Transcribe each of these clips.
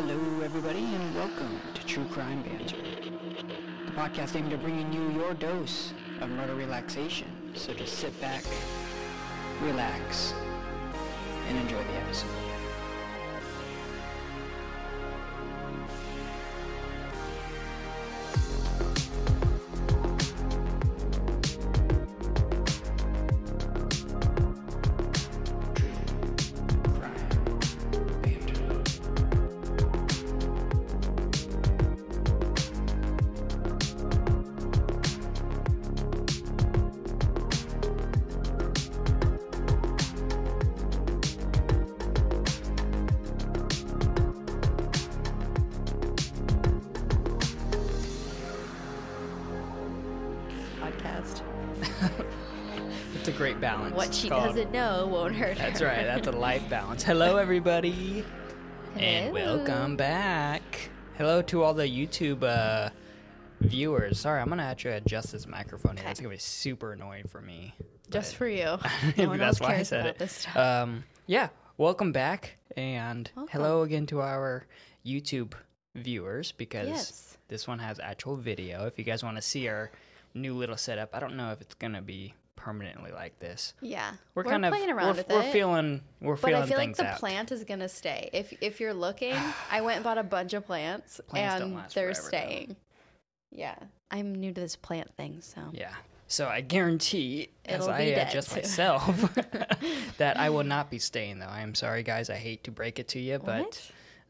Hello, everybody, and welcome to True Crime Banter, the podcast aimed at bringing you your dose of murder relaxation. So just sit back, relax, and enjoy the episode. A great balance. What she called- doesn't know won't hurt That's her. right. That's a life balance. Hello, everybody, and Hello. welcome back. Hello to all the YouTube uh, viewers. Sorry, I'm gonna actually adjust this microphone here. It's gonna be super annoying for me. Just for you. No one that's else why I cares said about it. this stuff. Um, yeah, welcome back, and Welcome. hello again to our YouTube viewers because Yes. this one has actual video. If you guys want to see our new little setup, I don't know if it's gonna be permanently like this. Yeah. We're, kind of playing around we're, with we're it. feeling we're but feeling I feel like the out. plant is gonna stay. If if you're looking, I went and bought a bunch of plants, Plants and they're forever, though. staying. Yeah, I'm new to this plant thing, so Yeah. So I guarantee, as It'll I be dead adjust soon. myself, that I will not be staying. Though I am sorry, guys. I hate to break it to you, but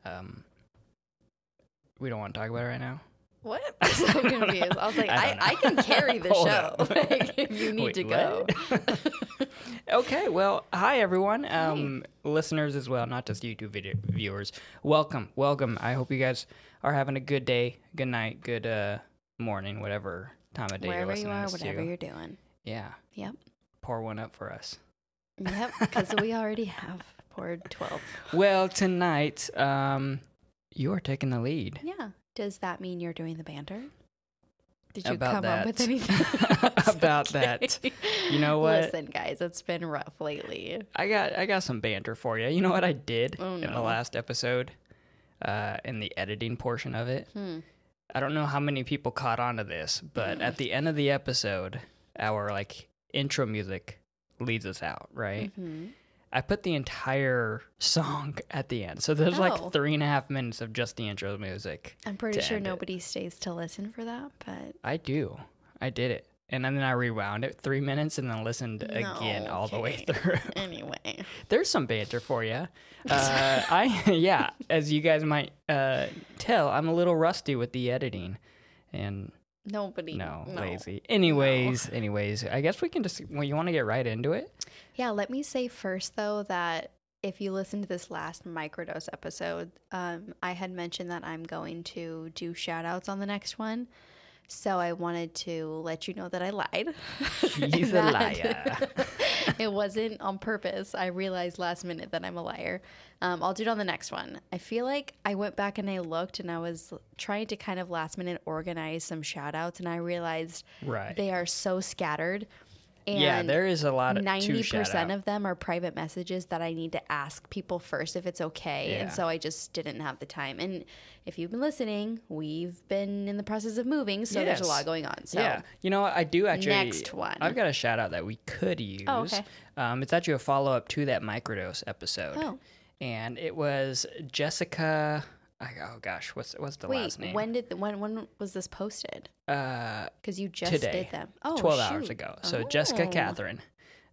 um, we don't want to talk about it right now. What? I'm so confused. I was like, I I, I, can carry the show like, if you need Wait, to go. okay. Well, hi everyone, um, listeners as well, not just YouTube video viewers. Welcome, welcome. I hope you guys are having a good day, good night, good uh morning, whatever time of day Wherever you're you listening are, to this whatever to. you're doing. Yeah. Yep. Pour one up for us. Yep. Because we already have poured twelve. Well, tonight, um, you are taking the lead. Yeah. Does that mean you're doing the banter? Did you About come up with anything? About that. You know what? Listen, guys, it's been rough lately. I got I got some banter for you. You know what I did Oh, in the last episode, uh, in the editing portion of it. Hmm. I don't know how many people caught on to this, but at the end of the episode, our like intro music leads us out, right? Mhm. I put the entire song at the end, so there's Oh. like three and a half minutes of just the intro music. I'm pretty sure end it. nobody stays to listen for that, but I do. I did it. And then I rewound it three minutes and then listened again No, all the way through. anyway. There's some banter for you. Uh, I yeah, as you guys might uh, tell, I'm a little rusty with the editing, and Nobody. no, lazy. Anyways, anyways, I guess we can just. Well, you want to get right into it? Yeah, let me say first though that if you listen to this last microdose episode, um, I had mentioned that I'm going to do shout outs on the next one. So I wanted to let you know that I lied. She's a liar. it wasn't on purpose. I realized last minute that I'm a liar. Um, I'll do it on the next one. I feel like I went back and I looked and I was trying to kind of last minute organize some shout outs and I realized Right. they are so scattered. And yeah, there is a lot of 90% of them are private messages that I need to ask people first if it's okay, and so I just didn't have the time. And if you've been listening, we've been in the process of moving, so there's a lot going on. So Yeah, you know what? I do actually. Next one. I've got a shout out that we could use. Oh, okay. Um, it's actually a follow up to that microdose episode. Oh. And it was Jessica. I- Oh gosh, what's what's the wait, last name? when did when when was this posted? Uh, Because you just today, did them. Oh, 12 hours ago. So Jessica Oh. Catherine,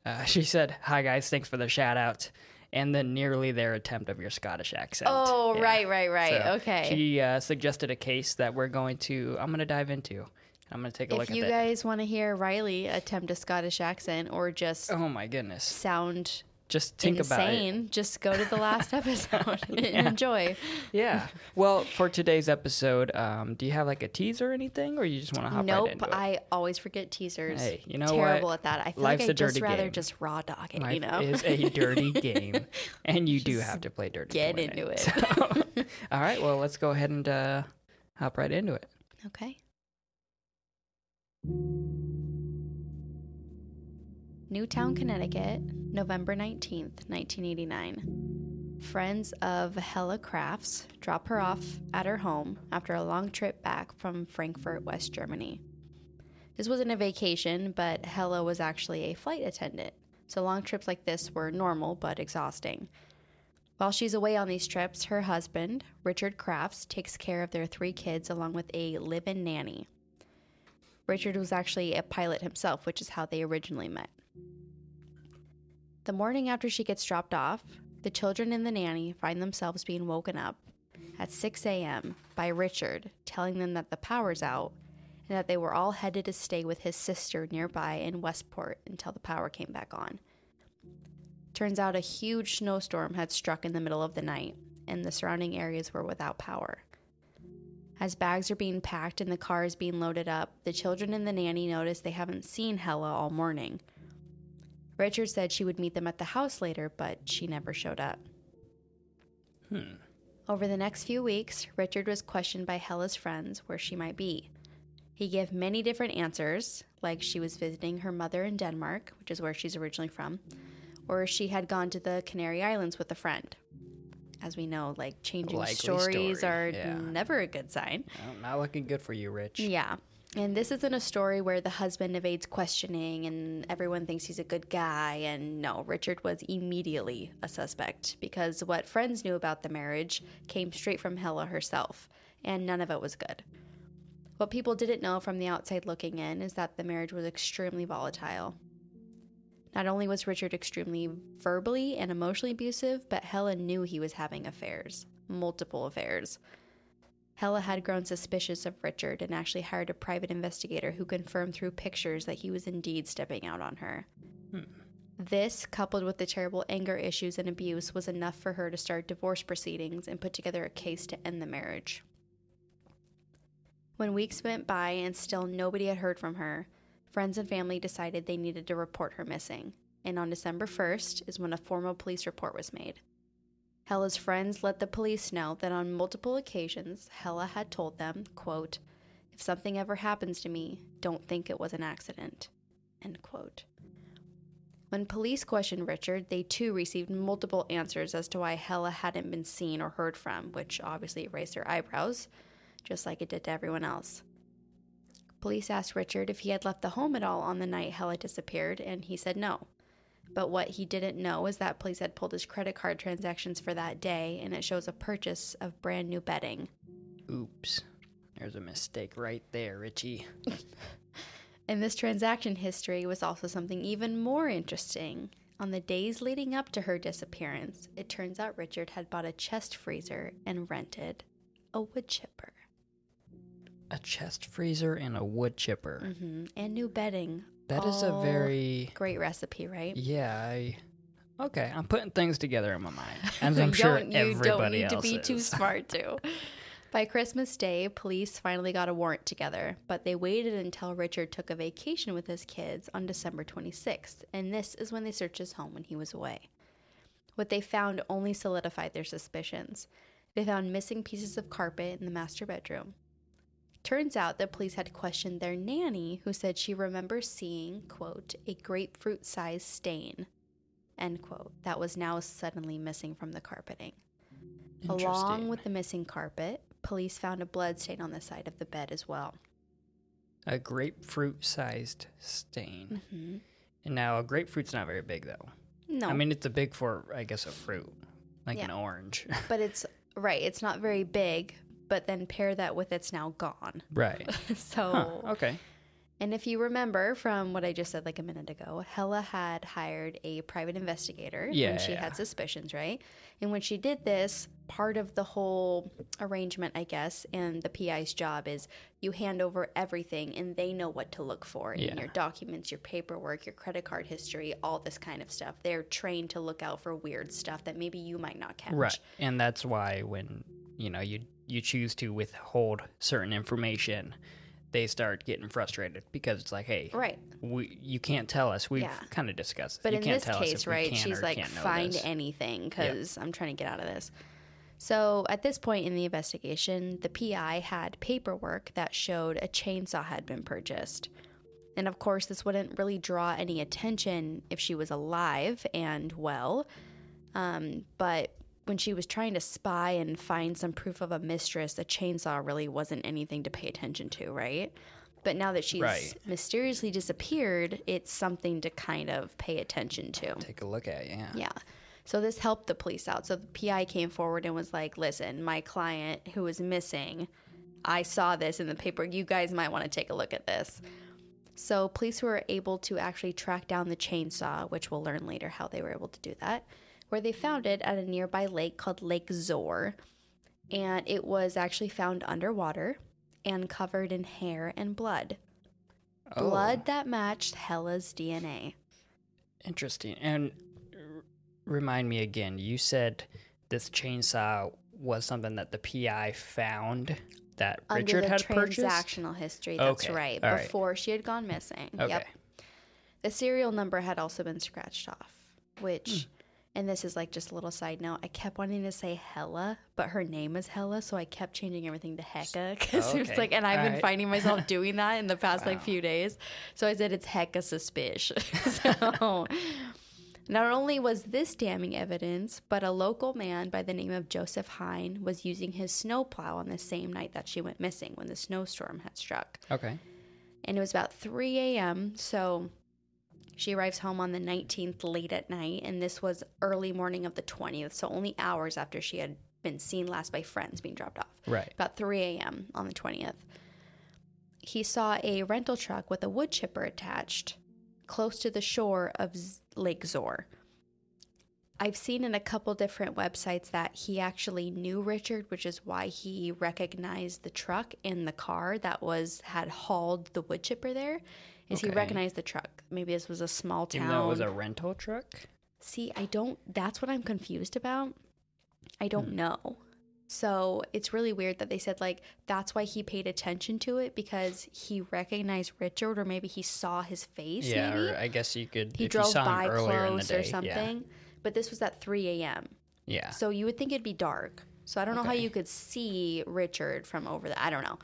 uh, she said, "Hi guys, thanks for the shout out." And then nearly their attempt of your Scottish accent. Oh, Yeah. right, right, right. So okay. She uh, suggested a case that we're going to. I'm going to dive into. I'm going to take a look at it. if you guys want to hear Riley attempt a Scottish accent or just oh my goodness! sound Just think about it. insane, just go to the last episode and Yeah. enjoy. Yeah. Well, for today's episode, um, do you have like a teaser or anything, or you just want to hop right Nope, into it? Nope. I always forget teasers. Hey, you know Terrible what? at that. I feel Life's like I just rather game. just raw dog it, Life you know? is a dirty game, and you do have to play dirty. get into it. So, all right. Well, let's go ahead and uh, hop right into it. okay. Newtown, Connecticut, November 19th, 1989. friends of Hella Crafts drop her off at her home after a long trip back from Frankfurt, West Germany. This wasn't a vacation, but Hella was actually a flight attendant, so long trips like this were normal but exhausting. While she's away on these trips, her husband, Richard Crafts, takes care of their three kids along with a live in nanny. Richard was actually a pilot himself, which is how they originally met. The morning after she gets dropped off, the children and the nanny find themselves being woken up at 6 a.m. by Richard telling them that the power's out and that they were all headed to stay with his sister nearby in Westport until the power came back on. Turns out a huge snowstorm had struck in the middle of the night, and the surrounding areas were without power. As bags are being packed and the car is being loaded up, the children and the nanny notice they haven't seen Hella all morning. Richard said she would meet them at the house later, but she never showed up. Hmm. Over the next few weeks, Richard was questioned by Hella's friends where she might be. He gave many different answers, like she was visiting her mother in Denmark, which is where she's originally from, or she had gone to the Canary Islands with a friend. As we know, like changing Likely stories story, are yeah. never a good sign. Well, not looking good for you, Rich. Yeah. And this isn't a story where the husband evades questioning and everyone thinks he's a good guy. And no, Richard was immediately a suspect because what friends knew about the marriage came straight from Hella herself, and none of it was good. What people didn't know from the outside looking in is that the marriage was extremely volatile. Not only was Richard extremely verbally and emotionally abusive, but Hella knew he was having affairs, multiple affairs. Hella had grown suspicious of Richard and actually hired a private investigator who confirmed through pictures that he was indeed stepping out on her. Hmm. This, coupled with the terrible anger issues and abuse, was enough for her to start divorce proceedings and put together a case to end the marriage. When weeks went by and still nobody had heard from her, friends and family decided they needed to report her missing. And on December 1st is when a formal police report was made. Hella's friends let the police know that on multiple occasions, Hella had told them, quote, If something ever happens to me, don't think it was an accident. End quote. When police questioned Richard, they too received multiple answers as to why Hella hadn't been seen or heard from, which obviously raised their eyebrows, just like it did to everyone else. Police asked Richard if he had left the home at all on the night Hella disappeared, and he said no. But what he didn't know is that police had pulled his credit card transactions for that day, and it shows a purchase of brand new bedding. Oops. There's a mistake right there, Richie. And this transaction history was also something even more interesting. On the days leading up to her disappearance, it turns out Richard had bought a chest freezer and rented a wood chipper. A chest freezer and a wood chipper. hmm And new bedding. That is a oh, very Great recipe, right? yeah. I, okay, I'm putting things together in my mind, as I'm sure you everybody don't need else to be is. too smart to. By Christmas Day, police finally got a warrant together, but they waited until Richard took a vacation with his kids on December 26th, and this is when they searched his home when he was away. What they found only solidified their suspicions. They found missing pieces of carpet in the master bedroom. Turns out that police had questioned their nanny, who said she remembers seeing, quote, a grapefruit sized stain, end quote, that was now suddenly missing from the carpeting. Along with the missing carpet, police found a blood stain on the side of the bed as well. a grapefruit-sized stain. hmm And now a grapefruit's not very big though. No, I mean, it's a big for I guess a fruit, like an orange. but it's right. It's not very big. But then pair that with it's now gone. right. so, Huh, okay. and if you remember from what I just said like a minute ago, Hella had hired a private investigator Yeah, when she yeah. had suspicions, right? And when she did this, part of the whole arrangement, I guess, and the PI's job is you hand over everything and they know what to look for in Yeah. your documents, your paperwork, your credit card history, all this kind of stuff. They're trained to look out for weird stuff that maybe you might not catch. Right. And that's why when, you know, you you choose to withhold certain information, they start getting frustrated because it's like, hey, Right. we you can't tell us. We've Yeah. kind of discussed. But you in can't this tell case, right, she's like, find this." anything because I'm trying to get out of this. So at this point in the investigation, the PI had paperwork that showed a chainsaw had been purchased. And of course, this wouldn't really draw any attention if she was alive and well. Um, but when she was trying to spy and find some proof of a mistress, a chainsaw really wasn't anything to pay attention to, right? But now that she's Right. mysteriously disappeared, it's something to kind of pay attention to. Take a look at yeah. Yeah. So this helped the police out. So the PI came forward and was like, listen, my client who was missing, I saw this in the paper. You guys might want to take a look at this. So police were able to actually track down the chainsaw, which we'll learn later how they were able to do that, where they found it at a nearby lake called Lake Zoar. And it was actually found underwater and covered in hair and blood. Oh, Blood that matched Hella's DNA. Interesting. And r- remind me again, you said this chainsaw was something that the PI found that Richard under the had purchased? transactional history. That's Okay, right. all right. Before she had gone missing. Okay. Yep. The serial number had also been scratched off, which, Hmm. And this is like just a little side note. I kept wanting to say Hella, but her name is Hella, so I kept changing everything to Hecka because it was Okay, like, and I've all been right. finding myself doing that in the past like few days. So I said it's Hecka suspish. so. Not only was this damning evidence, but a local man by the name of Joseph Hine was using his snowplow on the same night that she went missing when the snowstorm had struck. Okay. And it was about 3 a.m., so she arrives home on the 19th late at night, and this was early morning of the 20th, so only hours after she had been seen last by friends being dropped off Right. about 3 a.m. on the 20th. He saw a rental truck with a wood chipper attached close to the shore of Z- Lake Zoar. I've seen in a couple different websites that he actually knew Richard, which is why he recognized the truck and the car that was had hauled the wood chipper there. Is he recognized the truck? Maybe this was a small town. Even though it was a rental truck? See, I don't, that's what I'm confused about. I don't Hmm. know. So it's really weird that they said, like, that's why he paid attention to it because he recognized Richard or maybe he saw his face. yeah, I guess you could he drove by earlier in the close day. or something. But this was at 3 a.m. Yeah. Yeah. So you would think it'd be dark. So I don't know how you could see Richard from over there. I don't know.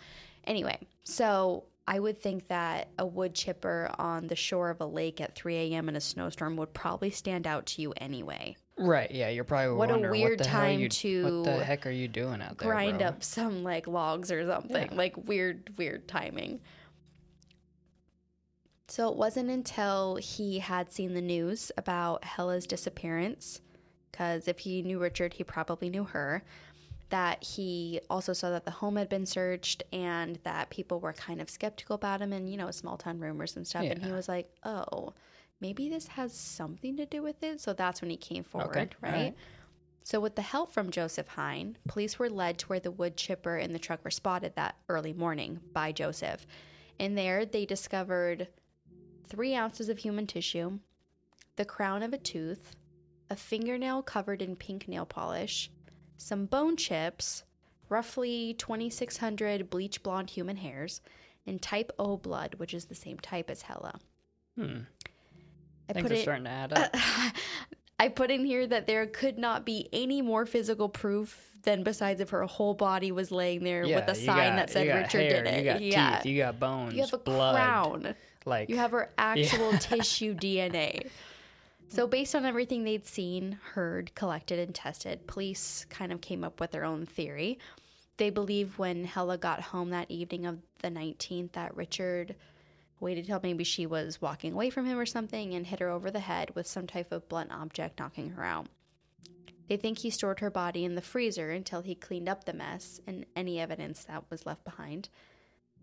Anyway, so I would think that a wood chipper on the shore of a lake at 3 a.m. in a snowstorm would probably stand out to you anyway. Right, yeah, you're probably What a weird what time you, to what the heck are you doing out there? Grind bro? up some like logs or something. Yeah. Like weird, weird timing. So it wasn't until he had seen the news about Hella's disappearance, because if he knew Richard, he probably knew her, that he also saw that the home had been searched and that people were kind of skeptical about him and, you know, small town rumors and stuff. And he was like, oh, maybe this has something to do with it. So that's when he came forward, Okay, right? right. So, with the help from Joseph Hine, police were led to where the wood chipper and the truck were spotted that early morning by Joseph. And there they discovered three ounces of human tissue, the crown of a tooth, a fingernail covered in pink nail polish, some bone chips, roughly 2,600 bleach blonde human hairs, and type O blood, which is the same type as Hella. Hmm. I Things put are it. starting to add up. I put in here that there could not be any more physical proof than besides if her whole body was laying there with a sign got- that said Richard hair, did it. You got yeah. teeth, you got bones, You have a blood. crown. Like You have her actual tissue DNA. So, based on everything they'd seen, heard, collected, and tested, police kind of came up with their own theory. They believe when Hella got home that evening of the 19th that Richard waited till maybe she was walking away from him or something and hit her over the head with some type of blunt object, knocking her out. They think he stored her body in the freezer until he cleaned up the mess and any evidence that was left behind.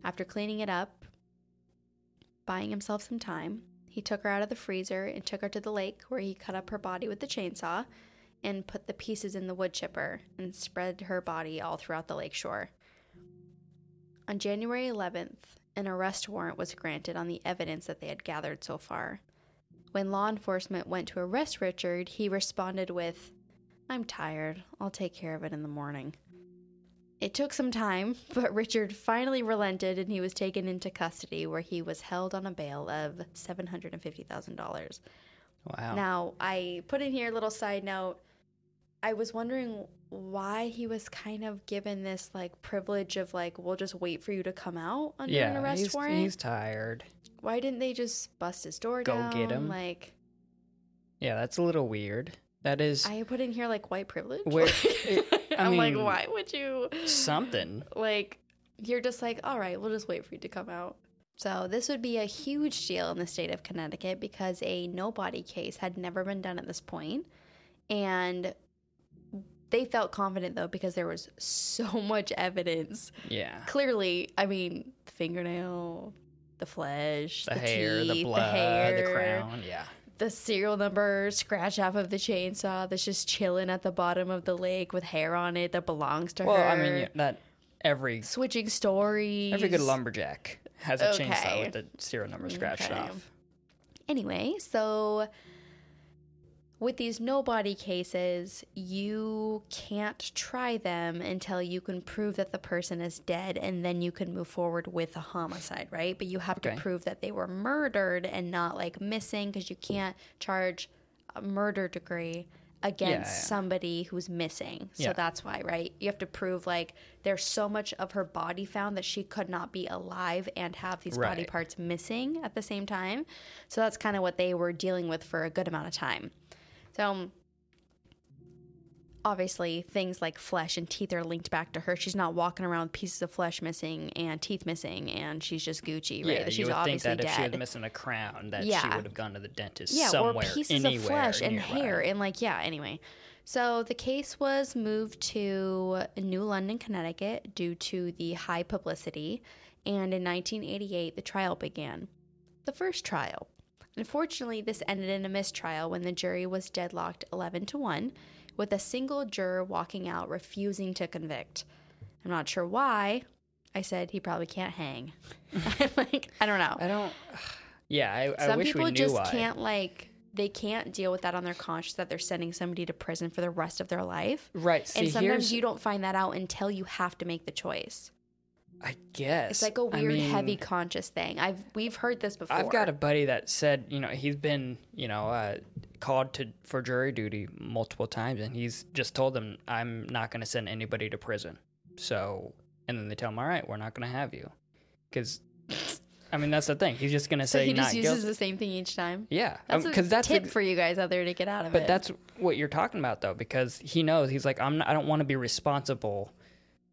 After cleaning it up, buying himself some time, he took her out of the freezer and took her to the lake where he cut up her body with the chainsaw and put the pieces in the wood chipper and spread her body all throughout the lake shore. On January 11th, an arrest warrant was granted on the evidence that they had gathered so far. When law enforcement went to arrest Richard, he responded with, I'm tired. I'll take care of it in the morning. It took some time, but Richard finally relented and he was taken into custody where he was held on a bail of $750,000. wow. Now, I put in here a little side note. I was wondering why he was kind of given this like privilege of like, we'll just wait for you to come out under an arrest he's, warrant. he's tired. Why didn't they just bust his door Go down? Go get him. Like, Yeah, that's a little weird. That is I put in here like white privilege. Where- I I'm like, why would you? something. Like, you're just like, all right, we'll just wait for you to come out. So this would be a huge deal in the state of Connecticut because a nobody case had never been done at this point, and they felt confident though because there was so much evidence. Yeah. Clearly, I mean, the fingernail, the flesh, The, the, hair, the blood, the, hair, crown. Yeah. The serial number scratched off of the chainsaw that's just chilling at the bottom of the lake with hair on it that belongs to Well, her. I mean, that every switching stories. every good lumberjack has a chainsaw with the serial number scratched Okay. off. Anyway, so with these nobody cases, you can't try them until you can prove that the person is dead and then you can move forward with a homicide, right? But you have Okay. to prove that they were murdered and not like missing because you can't charge a murder degree against yeah. somebody who's missing. So Yeah. that's why, right? You have to prove like there's so much of her body found that she could not be alive and have these body parts missing at the same time. So that's kind of what they were dealing with for a good amount of time. So obviously things like flesh and teeth are linked back to her. She's not walking around with pieces of flesh missing and teeth missing and she's just Gucci, right? Yeah, she's you would think obviously that if she was dead. missing a crown, that she would have gone to the dentist yeah, somewhere, or pieces anywhere of flesh and hair and like yeah, anyway. So the case was moved to New London, Connecticut due to the high publicity, and in 1988 the trial began. The first trial. Unfortunately, this ended in a mistrial when the jury was deadlocked 11 to 1, with a single juror walking out refusing to convict. I'm not sure why. I said he probably can't hang. I'm like, I don't know. I don't. Yeah, I, I Some wish people we knew just why. can't like they can't deal with that on their conscience that they're sending somebody to prison for the rest of their life. Right. See, and sometimes here's, you don't find that out until you have to make the choice. I guess It's like a weird mean, heavy conscious thing. I've we've heard this before. I've got a buddy that said, you know, he's been, you know, uh, called to for jury duty multiple times, and he's just told them, "I'm not going to send anybody to prison." So, and then they tell him, "All right, we're not going to have you," because, I mean, that's the thing. He's just going to so say he just uses guilty. the same thing each time. Yeah, That's because a that's tip ex- for you guys out there to get out of But it. that's what you're talking about, though, because he knows he's like, I'm. Not, I don't want to be responsible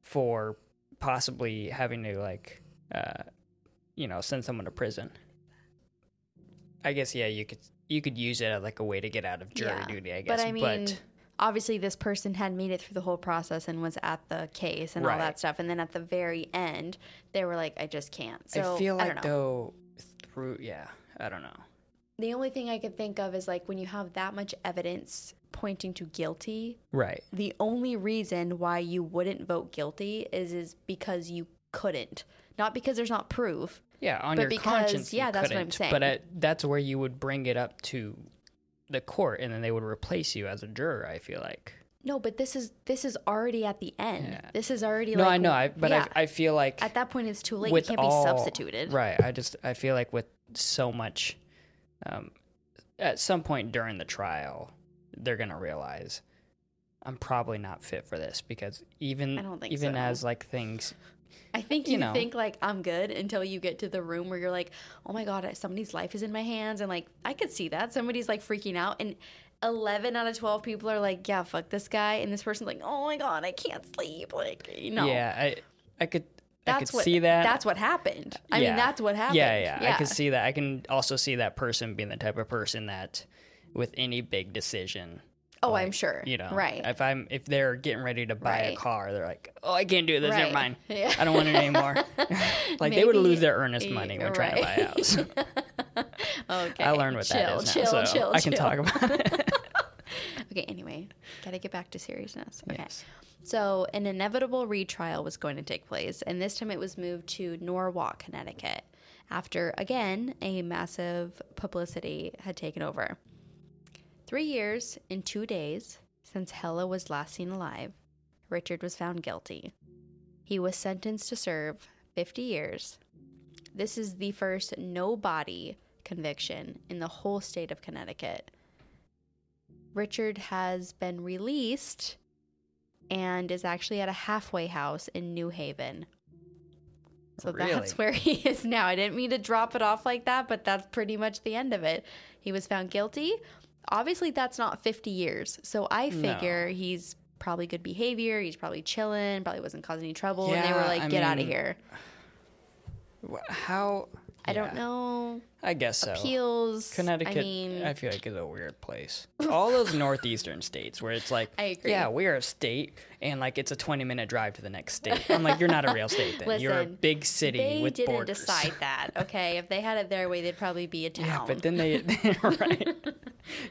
for possibly having to like, uh, you know, send someone to prison. I guess yeah, you could you could use it as like a way to get out of jury Yeah. duty. I guess, But I mean, obviously, this person had made it through the whole process and was at the case and all that stuff. And then at the very end, they were like, "I just can't." So I feel I like don't know. though through yeah, I don't know. The only thing I could think of is like when you have that much evidence pointing to guilty, Right. the only reason why you wouldn't vote guilty is is because you couldn't, not because there's not proof. Yeah, on But your because- conscience. you yeah, that's what I'm saying. But uh, that's where you would bring it up to the court, and then they would replace you as a juror. I feel like. No, but this is this is already at the end. Yeah. This is already No, like I know. I, but yeah. I, I feel like at that point it's too late. It can't all- be substituted. Right. I just I feel like with so much, um, at some point during the trial, they're gonna realize I'm probably not fit for this because even I don't think even so. as like things I think You you, know. think like I'm good until you get to the room where you're like, oh my god, somebody's life is in my hands, and like I could see that somebody's like freaking out, and eleven out of twelve people are like, yeah, fuck this guy, and this person's like, oh my god, I can't sleep, like you know, yeah I I could I could what see that That's what happened. I Yeah. mean, that's what happened. Yeah, yeah, I can see that. I can also see that person being the type of person that, with any big decision, Oh, I'm sure. You know, right? If I'm if they're getting ready to buy a car, they're like, "Oh, I can't do this. Never mind. Yeah. I don't want it anymore." like they would lose their earnest money when trying to buy a house. okay, I learned what chill, that is now, chill, so chill, I can chill. talk about it. Okay, anyway, gotta get back to seriousness. Okay. Yes. So, an inevitable retrial was going to take place, and this time it was moved to Norwalk, Connecticut, after, again, a massive publicity had taken over. Three years and two days since Hella was last seen alive, Richard was found guilty. He was sentenced to serve 50 years. This is the first no body conviction in the whole state of Connecticut. Richard has been released and is actually at a halfway house in New Haven. So Really? that's where he is now. I didn't mean to drop it off like that, but that's pretty much the end of it. He was found guilty obviously that's not 50 years. So I No. figure he's probably good behavior. He's probably chilling, probably wasn't causing any trouble. and they were Yeah, like, I get out of here. How? I don't know. I guess so. Appeals. Connecticut, I I, feel like is a weird place. All those northeastern states where it's like, I agree. yeah, we're a state, and like it's a twenty-minute drive to the next state. I'm like, you're not a real state then. you're a big city they with didn't borders. decide that. Okay, if they had it their way, they'd probably be a town. Yeah, but then they, right?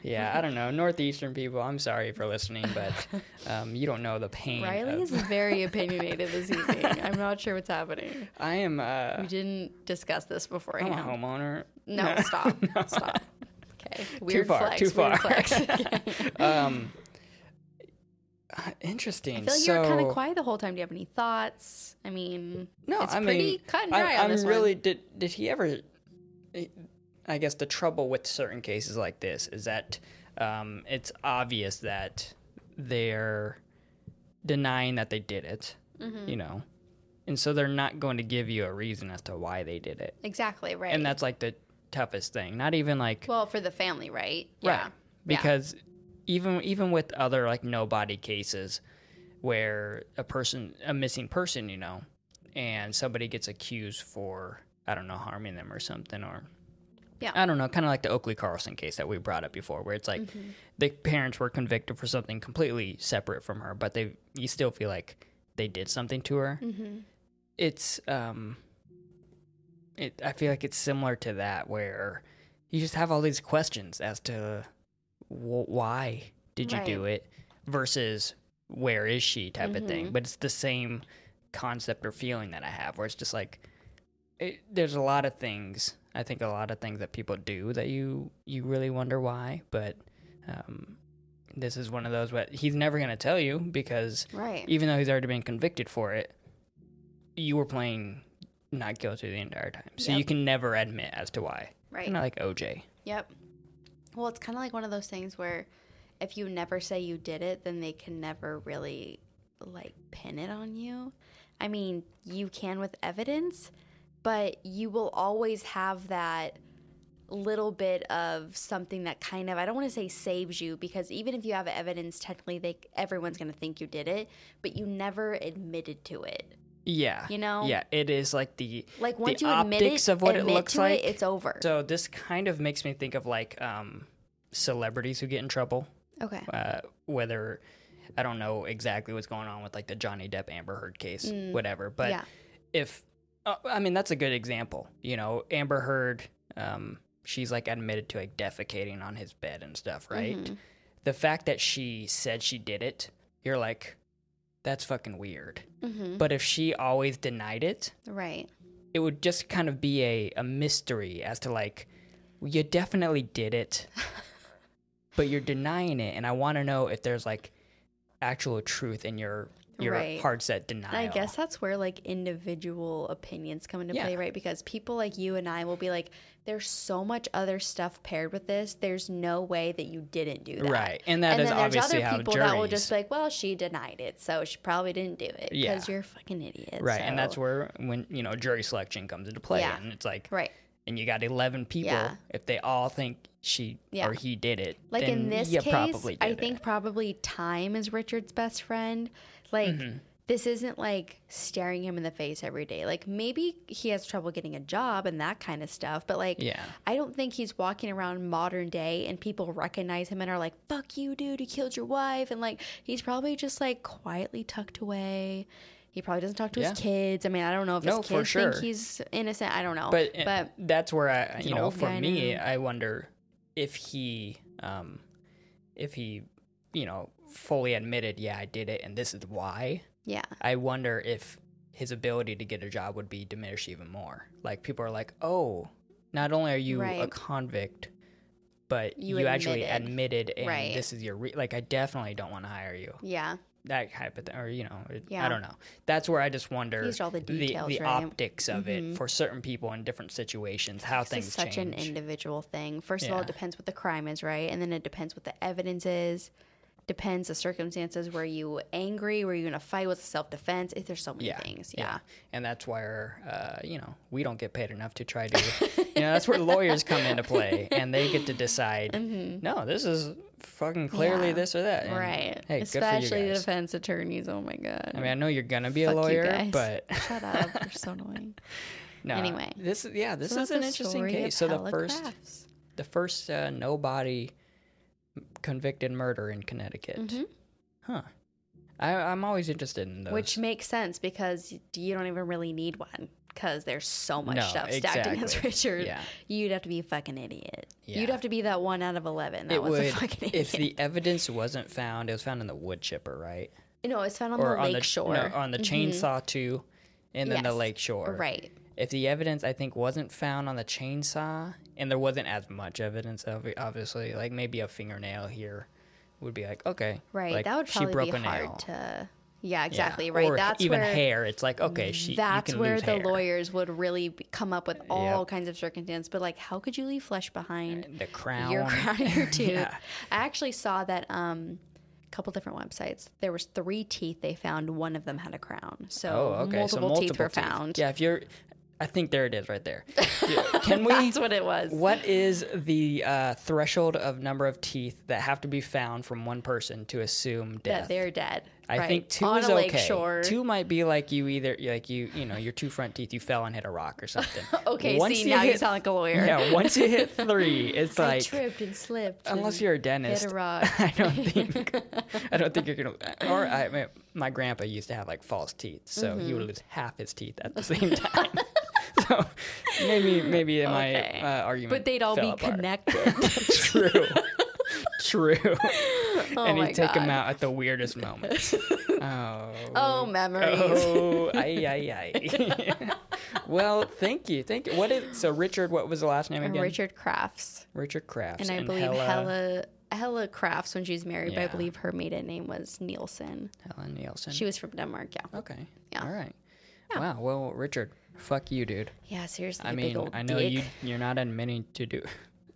Yeah, I don't know. Northeastern people, I'm sorry for listening, but um, you don't know the pain. Riley of- is very opinionated this evening. I'm not sure what's happening. I am. Uh, We didn't discuss this before. I'm a homeowner. No, stop. Stop. Okay. Weird far, flex. too far. flex. Um, interesting. I feel like so, you were kind of quiet the whole time. Do you have any thoughts? I mean, No, it's I pretty mean, cut and I, on I'm this really one. did. Did he ever? I guess the trouble with certain cases like this is that um, it's obvious that they're denying that they did it. Mm-hmm. You know, and so they're not going to give you a reason as to why they did it, Exactly right. and that's like the toughest thing. Not even like well for the family, right? Yeah. Right. Because even even with other like nobody cases where a person a missing person, you know, and somebody gets accused for I don't know, harming them or something or Yeah. I don't know, kind of like the Oakley Carlson case that we brought up before where it's like Mm-hmm. the parents were convicted for something completely separate from her, but they you still feel like they did something to her. Mm-hmm. It's um it I feel like it's similar to that where you just have all these questions as to wh- why did you do it versus where is she type of thing Mhm. but it's the same concept or feeling that i have where it's just like it, there's a lot of things i think a lot of things that people do that you you really wonder why but um this is one of those but he's never going to tell you because Right. even though he's already been convicted for it, you were playing not guilty the entire time. So you can never admit as to why. Right. Kind of like OJ. Yep. Well, it's kind of like one of those things where if you never say you did it, then they can never really like pin it on you. I mean, you can with evidence, but you will always have that little bit of something that kind of I don't want to say saves you because even if you have evidence technically they everyone's going to think you did it, but you never admitted to it. Yeah. You know? Yeah, it is like the Like once the you admit optics it, of what it admit looks to like. it, it's over. so this kind of makes me think of like um celebrities who get in trouble. okay. Uh whether I don't know exactly what's going on with like the Johnny Depp Amber Heard case, Mm. whatever, but yeah. if uh, I mean that's a good example. You know, Amber Heard, um, she's like admitted to like defecating on his bed and stuff, right? Mhm. The fact that she said she did it, you're like, that's fucking weird. Mhm. But if she always denied it, Right. it would just kind of be a, a mystery as to like, you definitely did it, but you're denying it, and I want to know if there's like actual truth in your your Right. hard set denial. And I guess that's where like individual opinions come into Yeah. play, right? Because people like you and I will be like, there's so much other stuff paired with this. There's no way that you didn't do that. right, and that and is then there's obviously other people that will just be like, well, she denied it, so she probably didn't do it because Yeah. you're a fucking idiot. Right, and that's where when you know jury selection comes into play, Yeah. and it's like, right. and you got eleven people. Yeah. If they all think she or he did it, Like then in this case, I think it. probably time is Richard's best friend. Like Mm-hmm. This isn't like staring him in the face every day. Like maybe he has trouble getting a job and that kind of stuff, but like Yeah. I don't think he's walking around modern day and people recognize him and are like, "Fuck you, dude! You killed your wife!" And like he's probably just like quietly tucked away. He probably doesn't talk to Yeah. his kids. I mean, I don't know if No, his kids sure. think he's innocent. I don't know, But, but that's where I, you know, for me. I wonder if he, um, if he, you know, fully admitted, yeah, I did it, and this is why. Yeah, I wonder if his ability to get a job would be diminished even more. Like people are like, oh, not only are you a convict, but You you, actually admitted. admitted, and Right. this is your re- like. I definitely don't want to hire you. yeah, That type of thing, or you know, Yeah. I don't know. That's where I just wonder These all the details, the, right? optics of Mhm. it for certain people in different situations, how this things is such change. an individual thing. First of all, it depends what the crime is, right? And then it depends what the evidence is. Depends the circumstances. Were you angry? Were you in a fight? Was it self defense? There's so many Yeah, things. Yeah. and that's where uh, you know we don't get paid enough to try to. you know, that's where lawyers come into play, and they get to decide. No, this is fucking clearly Mm-hmm. Yeah. this or that. and, Right. Hey, Especially good for you the guys. defense attorneys. Oh my god. I mean, I know you're gonna be a Fuck you lawyer, but Shut up. You're so annoying. no. Anyway. this is yeah, this So is an interesting case. So the first, Crafts. the first uh, nobody convicted murder in Connecticut. Mhm. Huh. I, I'm always interested in those. Which makes sense because you don't even really need one because there's so much No, stuff stacked against. Richard. Yeah. You'd have to be a fucking idiot. Yeah. You'd have to be that one out of 11 that it was would a fucking idiot. if the evidence wasn't found. It was found in the wood chipper, right? no, it's found on or the on lake the shore. no, on the chainsaw too, and then the lake shore. Right. If the evidence I think wasn't found on the chainsaw, and there wasn't as much evidence of it, obviously, like maybe a fingernail here would be like okay, Right. like, that would she probably broke be a nail. hard to. Yeah, Yeah. exactly. Right. Or that's even where, hair. It's like okay, she. That's you can where the hair. lawyers would really come up with all Yep. kinds of circumstances. But like, how could you leave flesh behind? the crown. your crown your tooth. Yeah. I actually saw that um a couple different websites. There was three teeth they found. One of them had a crown. So, Oh, okay. multiple, so multiple teeth were found. Yeah, if you're, I think there it is right there. Can we? That's what it was. What is the uh, threshold of number of teeth that have to be found from one person to assume death? That they're dead. I right? think two on is okay. shore. Two might be like you either like you you know your two front teeth you fell and hit a rock or something. Okay, Once see now you sound like a lawyer. Yeah, once you hit three, it's I like tripped and slipped. unless and you're a dentist, hit a rock. I don't think I don't think you're gonna. Or I, my, my grandpa used to have like false teeth, so he Mm-hmm. would lose half his teeth at the same time. so maybe maybe my Okay. uh, argument, but they'd all be apart. connected. True. True. and he'd take him out at the weirdest moments. Oh. oh, memories. Oh, ay, ay, ay. well, thank you. Thank you. What is, so Richard, what was the last name again? Richard Crafts. Richard Crafts. And I believe Hella, Hella Hella Crafts when she's married, but I believe her maiden name was Nielsen. Helen Nielsen. She was from Denmark, yeah. okay. Yeah. All right. Wow. Well, Richard, fuck you, dude. Yeah, seriously. I mean, I know dick. you you're not admitting to do.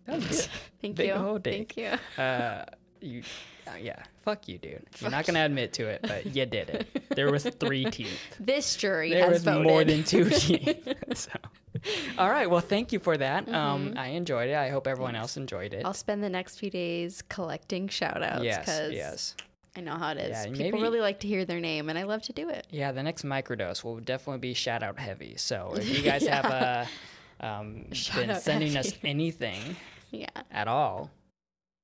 That was good. Thank big you. old dick. Thank you. Uh, you, uh, yeah, fuck you, dude. You're not gonna admit to it, but you did it. There was three teeth. This jury There has was voted. more than two teeth. so, all right. Well, thank you for that. Mm-hmm. Um, I enjoyed it. I hope everyone else enjoyed it. I'll spend the next few days collecting shout outs yes. because Yes. I know how it is. Yeah, People maybe- really like to hear their name, and I love to do it. Yeah. The next microdose will definitely be shout out heavy. So if you guys have uh, um, been sending us anything Yeah. at all,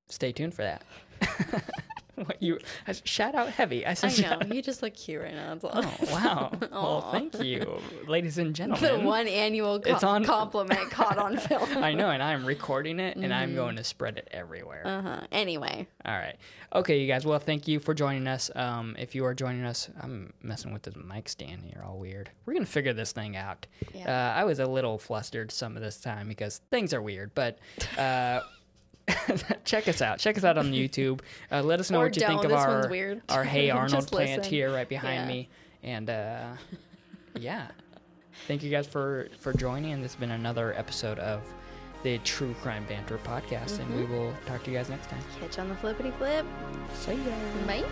stay tuned for that. what you I, shout out heavy? I I said. know. You just look cute right now. That's all. Oh wow! well, thank you, ladies and gentlemen. the one annual co- It's on- compliment caught on film. I know, and I'm recording it, and I'm Mm-hmm. going to spread it everywhere. Uh huh. Anyway, All right. Okay, you guys. Well, thank you for joining us. Um, if you are joining us, I'm messing with this mic stand here, all weird. We're gonna figure this thing out. Yeah. Uh, I was a little flustered some of this time because things are weird, but. Uh, check us out. Check us out on YouTube. Uh, let us know Or what you think don't. of This our our Hey Arnold plant listen. here right behind Yeah. me, and uh, yeah, thank you guys for for joining. And this has been another episode of the True Crime Banter podcast, and we Mm-hmm. will talk to you guys next time. catch on the flippity flip. See ya. Bye.